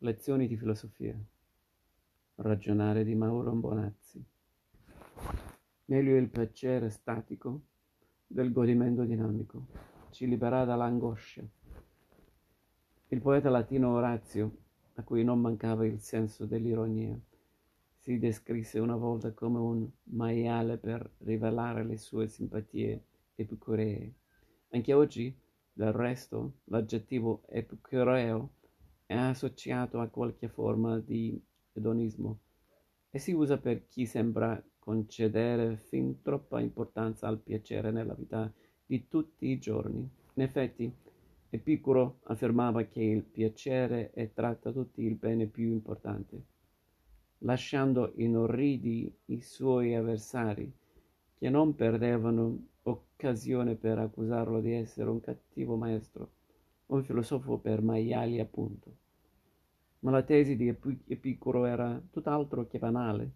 Lezioni di filosofia. Ragionare di Mauro Bonazzi. Meglio il piacere statico del godimento dinamico. Ci libera dall'angoscia. Il poeta latino Orazio, a cui non mancava il senso dell'ironia, si descrisse una volta come un maiale per rivelare le sue simpatie epicuree. Anche oggi, del resto, l'aggettivo epicureo è associato a qualche forma di edonismo e si usa per chi sembra concedere fin troppa importanza al piacere nella vita di tutti i giorni. In effetti, Epicuro affermava che il piacere è tra tutti il bene più importante, lasciando inorridi i suoi avversari, che non perdevano occasione per accusarlo di essere un cattivo maestro un filosofo per maiali appunto. Ma la tesi di Epicuro era tutt'altro che banale,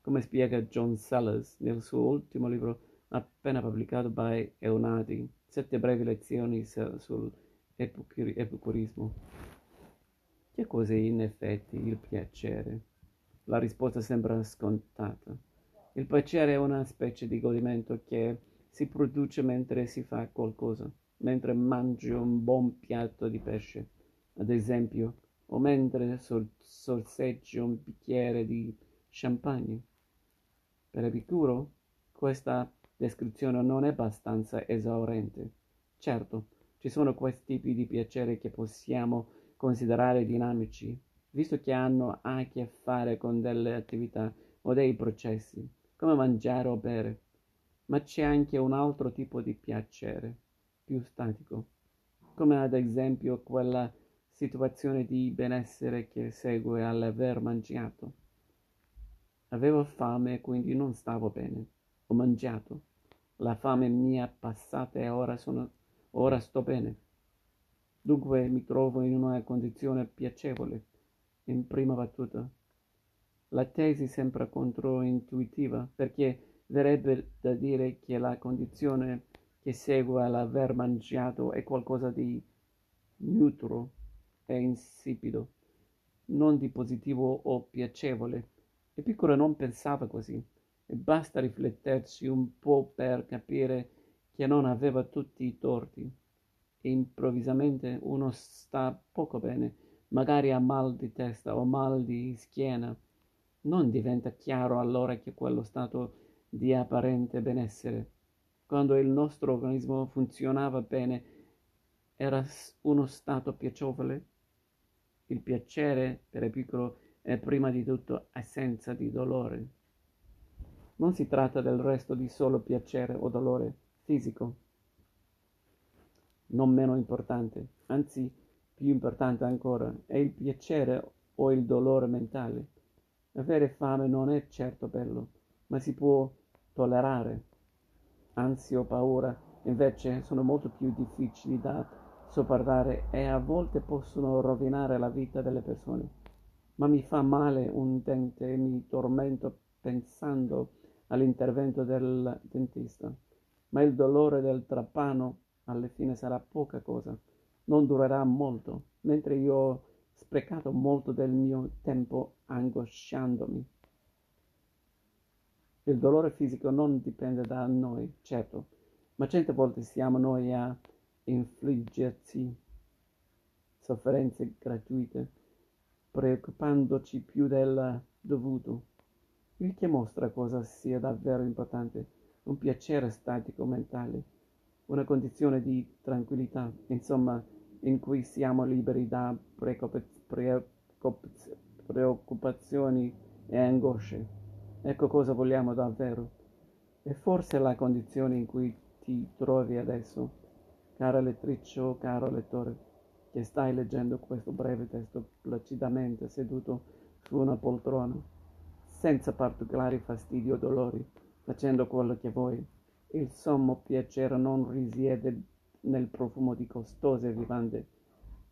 come spiega John Sellers nel suo ultimo libro appena pubblicato by Eunadi, Sette brevi lezioni sull'epicurismo. Che cos'è in effetti il piacere? La risposta sembra scontata. Il piacere è una specie di godimento che si produce mentre si fa qualcosa mentre mangi un buon piatto di pesce, ad esempio, o mentre sol- sorseggi un bicchiere di champagne. Per Epicuro questa descrizione non è abbastanza esaurente. Certo, ci sono questi tipi di piacere che possiamo considerare dinamici, visto che hanno a che fare con delle attività o dei processi, come mangiare o bere, ma c'è anche un altro tipo di piacere più statico, come ad esempio quella situazione di benessere che segue all'aver mangiato. Avevo fame e quindi non stavo bene. Ho mangiato. La fame mi è passata e ora, sono, ora sto bene. Dunque mi trovo in una condizione piacevole, in prima battuta. La tesi sembra controintuitiva perché verrebbe da dire che la condizione che segue all'aver mangiato è qualcosa di neutro e insipido, non di positivo o piacevole. Epicuro non pensava così, e basta rifletterci un po' per capire che non aveva tutti i torti. E improvvisamente uno sta poco bene, magari ha mal di testa o mal di schiena. Non diventa chiaro allora che quello stato di apparente benessere quando il nostro organismo funzionava bene, era uno stato piacevole. Il piacere, per Epicuro, è prima di tutto assenza di dolore. Non si tratta del resto di solo piacere o dolore fisico, non meno importante, anzi più importante ancora, è il piacere o il dolore mentale. Avere fame non è certo bello, ma si può tollerare ansia o paura invece sono molto più difficili da sopportare e a volte possono rovinare la vita delle persone. Ma mi fa male un dente e mi tormento pensando all'intervento del dentista. Ma il dolore del trapano alla fine sarà poca cosa, non durerà molto, mentre io ho sprecato molto del mio tempo angosciandomi. Il dolore fisico non dipende da noi, certo, ma certe volte siamo noi a infliggerci sofferenze gratuite, preoccupandoci più del dovuto, il che mostra cosa sia davvero importante, un piacere statico mentale, una condizione di tranquillità, insomma, in cui siamo liberi da preoccupazioni e angosce. Ecco cosa vogliamo davvero. E forse la condizione in cui ti trovi adesso, cara lettrice o caro lettore, che stai leggendo questo breve testo placidamente seduto su una poltrona, senza particolari fastidi o dolori, facendo quello che vuoi. Il sommo piacere non risiede nel profumo di costose vivande,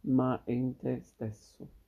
ma in te stesso.